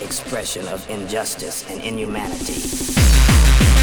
Expression of injustice and inhumanity.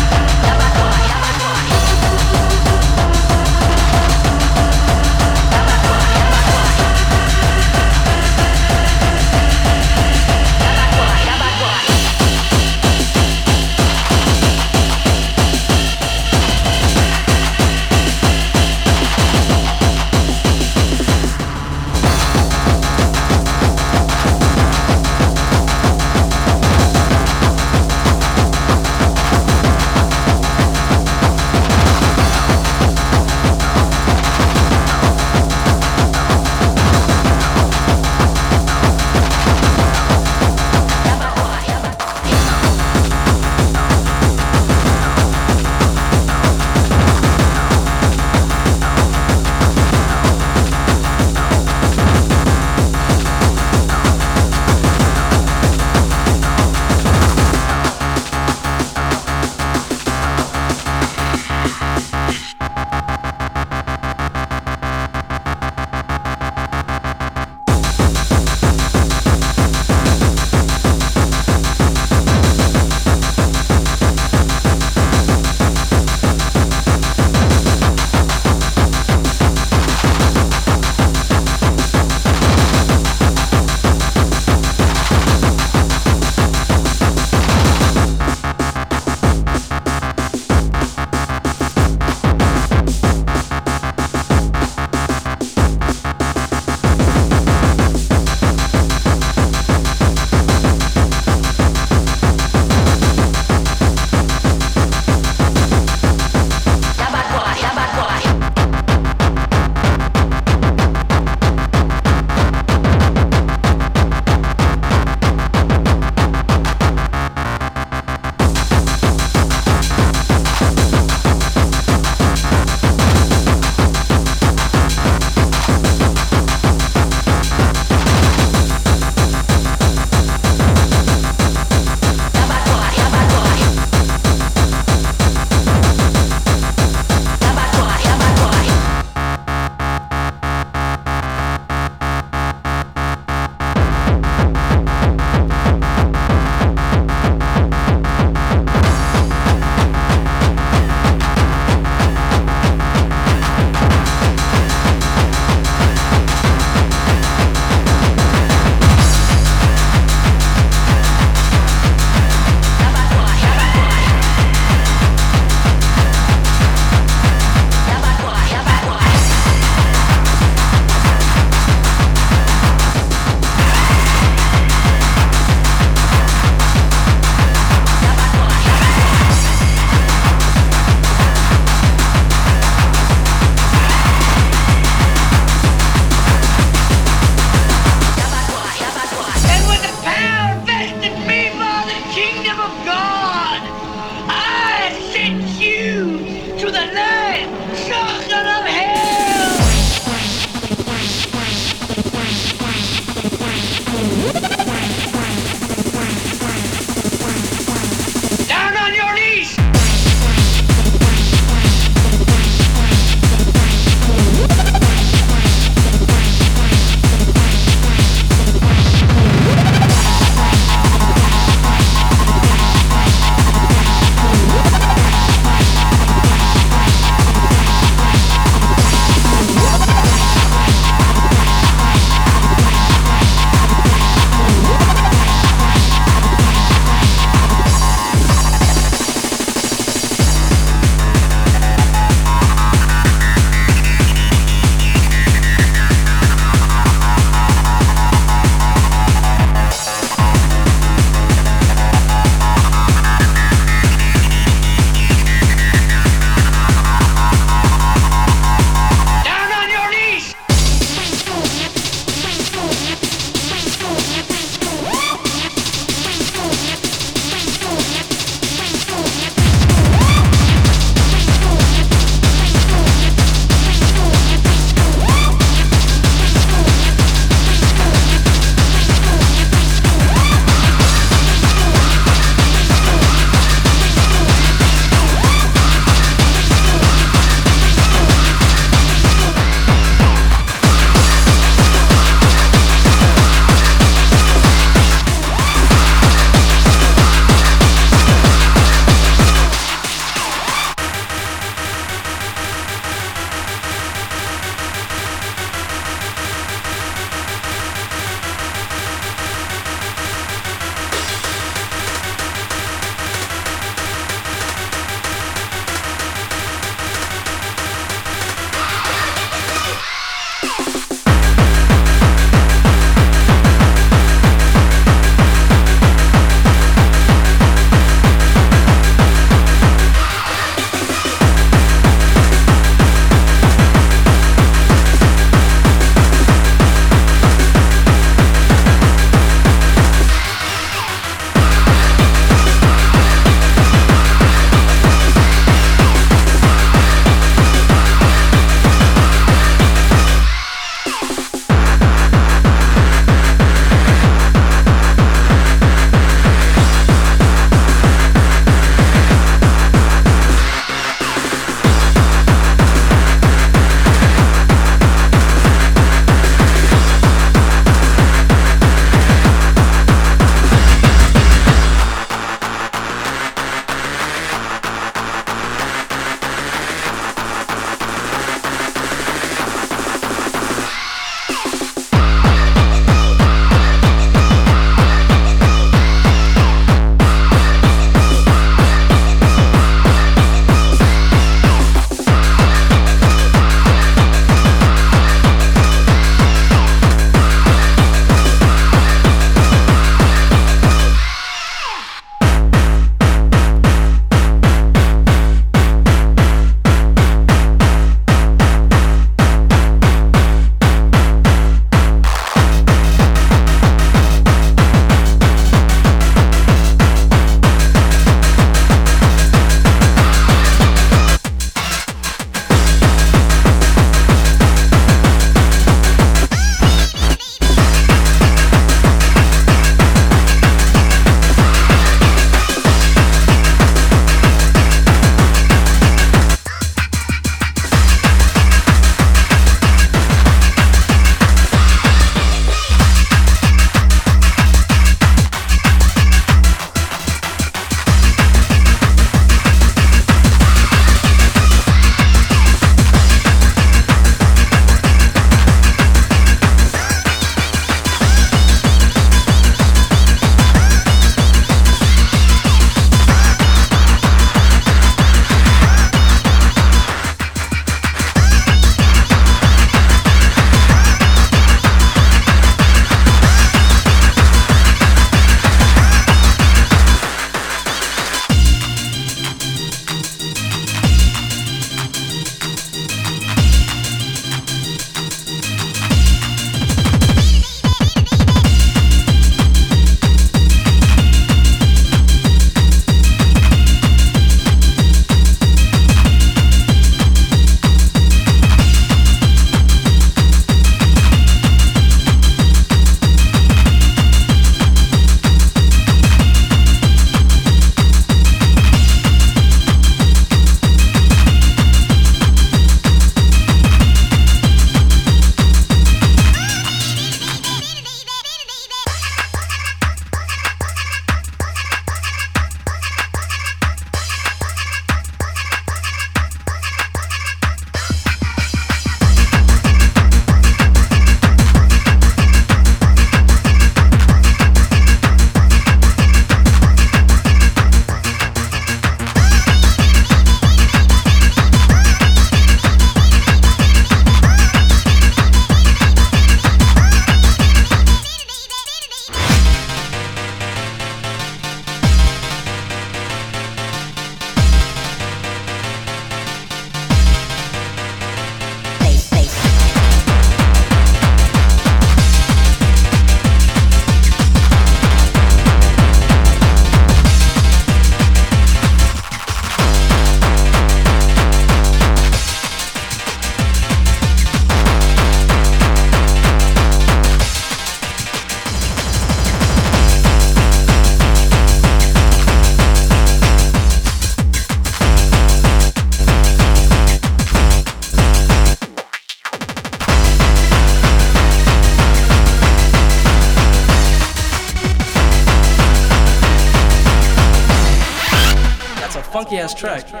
Ass track.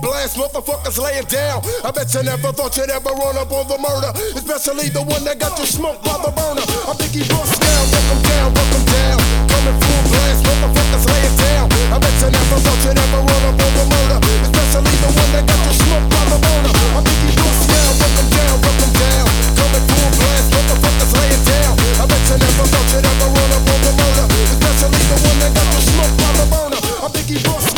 Blast, motherfuckers laying down. I bet you never thought you'd ever run up on the murder, especially the one that got you smoked by the burner. I'm Biggie Bush now, welcome down, welcome down. Coming full blast, motherfuckers laying down. I bet you never thought you'd ever run up on the murder, especially the one that got you smoked by the burner. I'm Biggie Bush now, welcome down, welcome down. Coming full blast, motherfuckers laying down. I bet you never thought you'd ever run up on the murder, especially the one that got you smoked by the burner. I'm Biggie Bush now.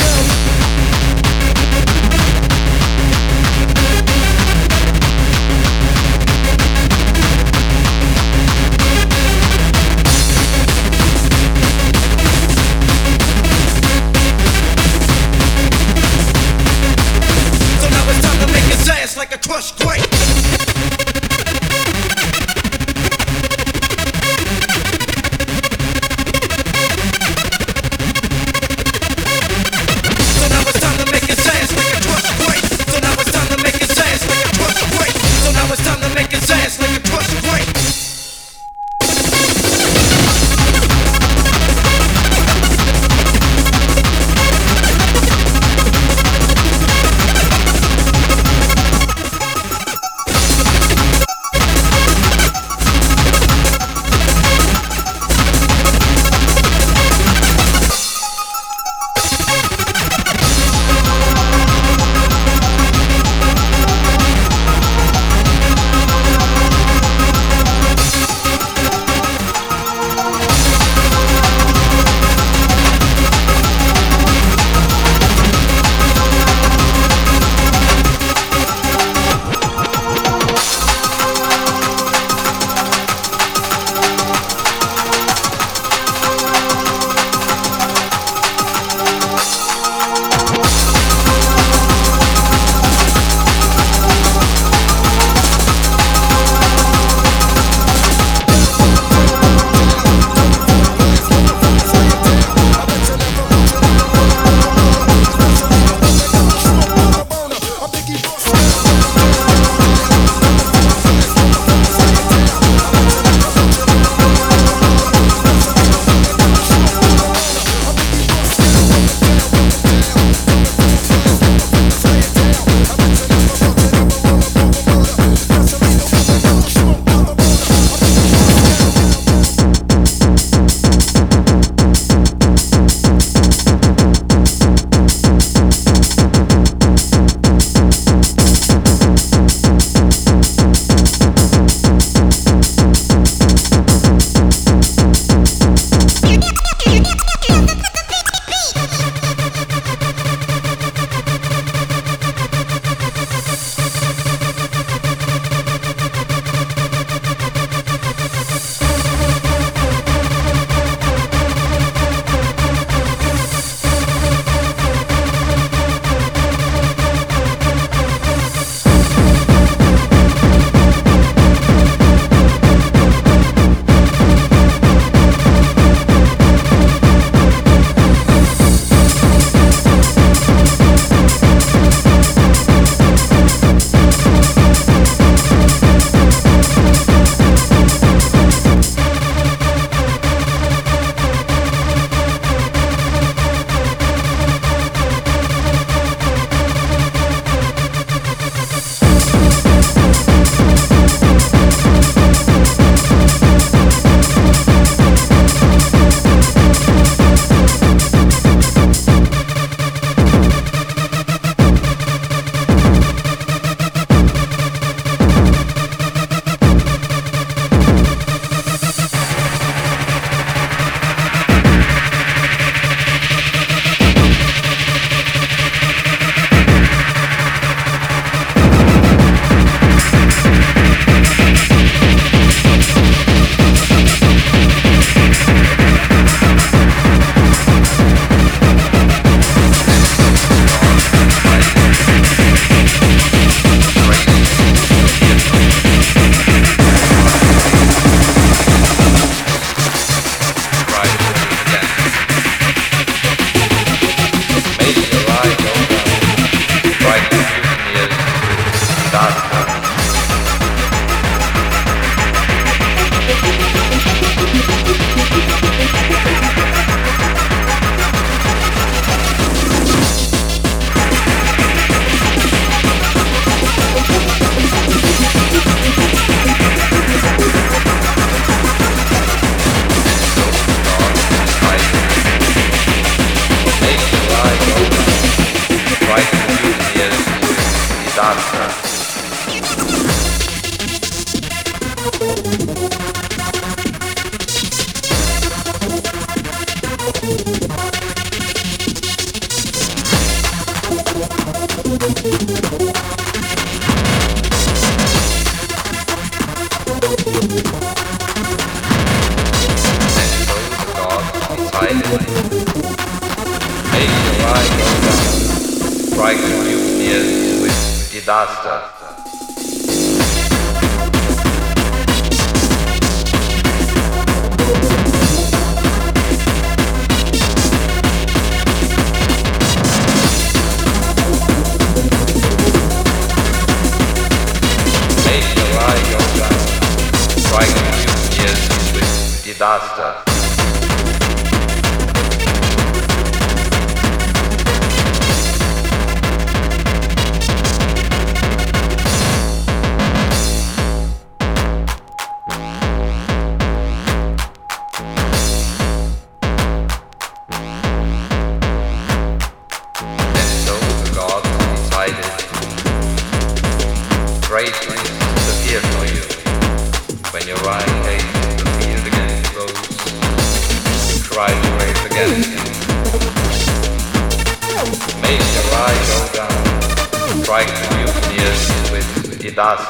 disaster.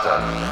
faster.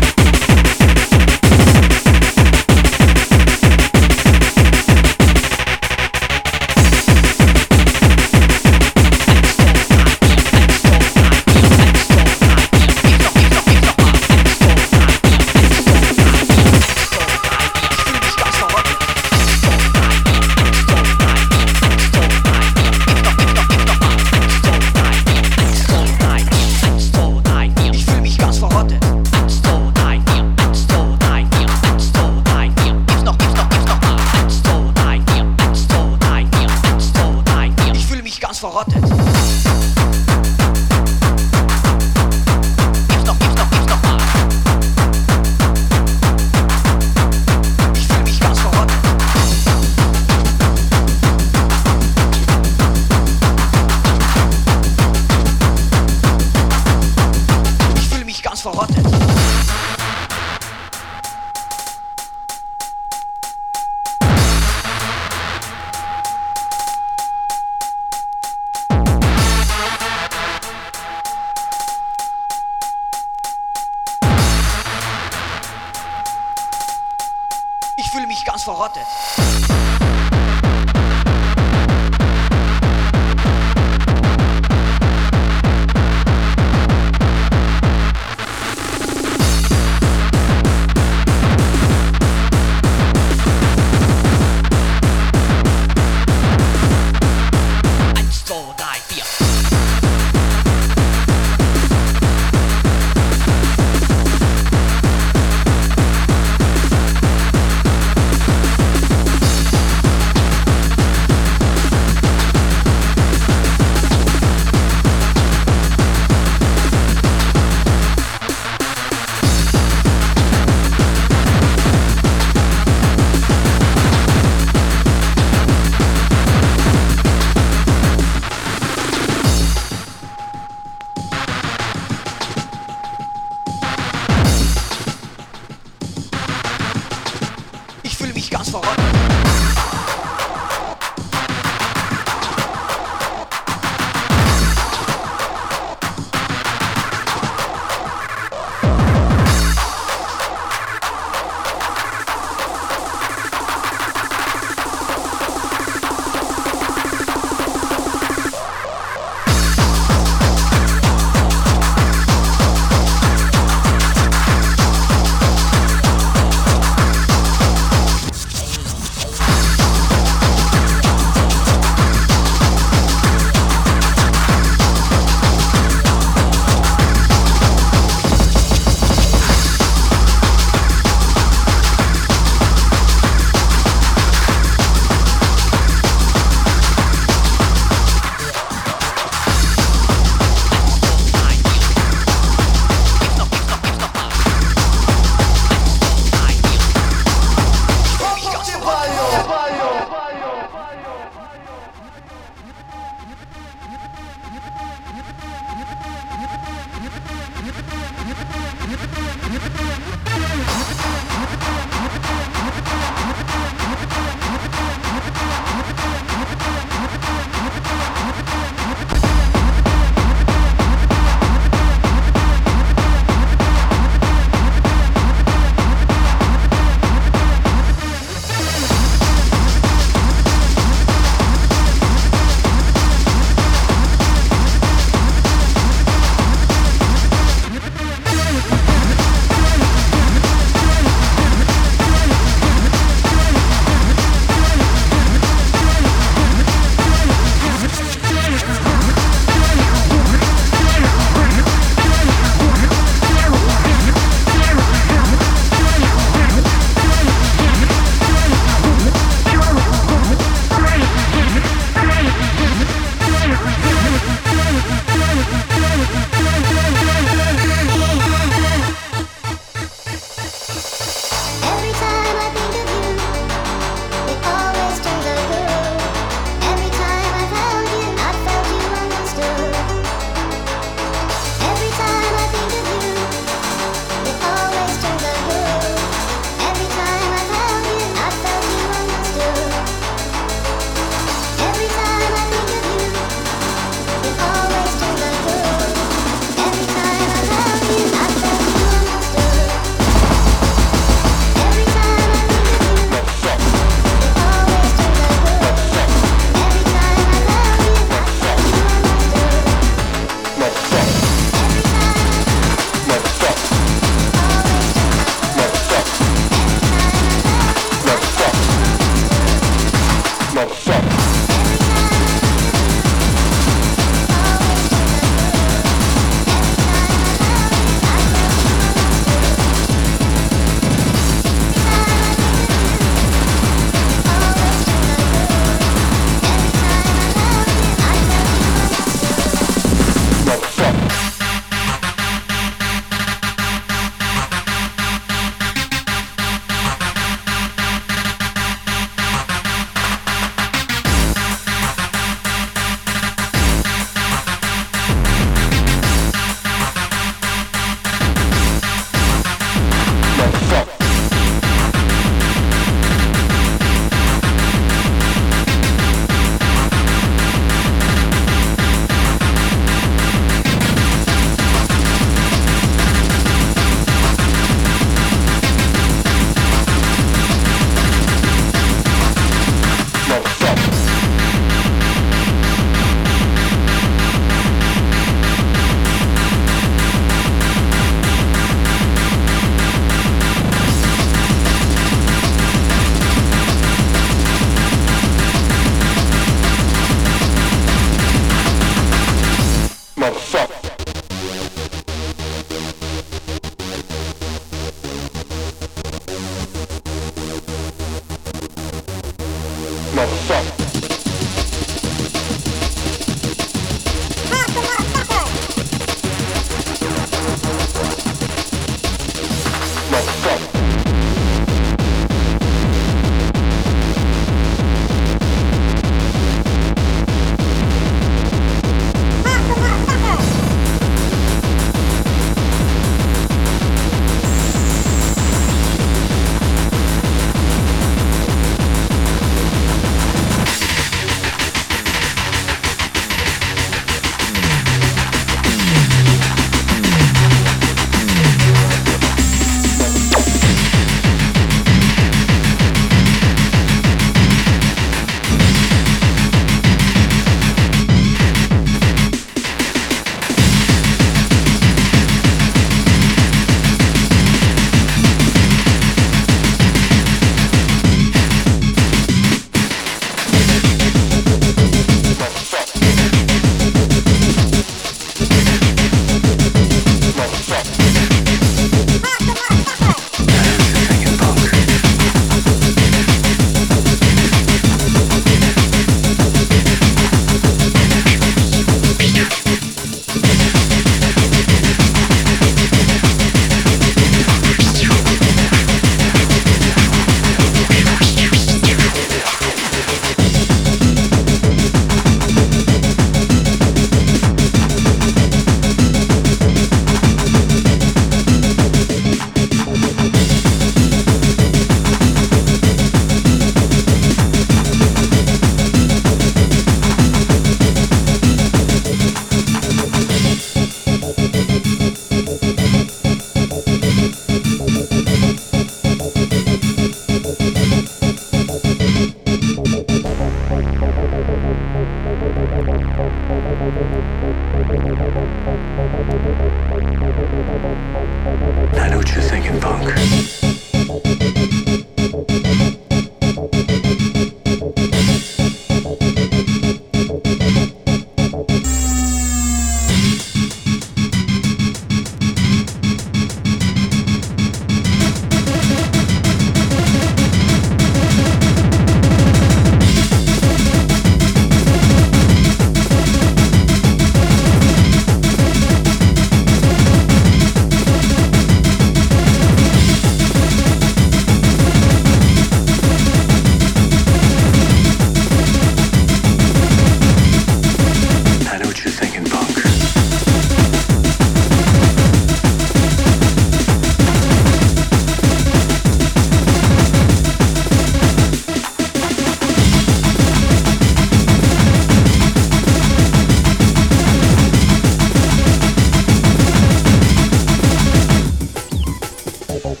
Thank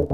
you.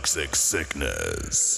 Toxic sickness.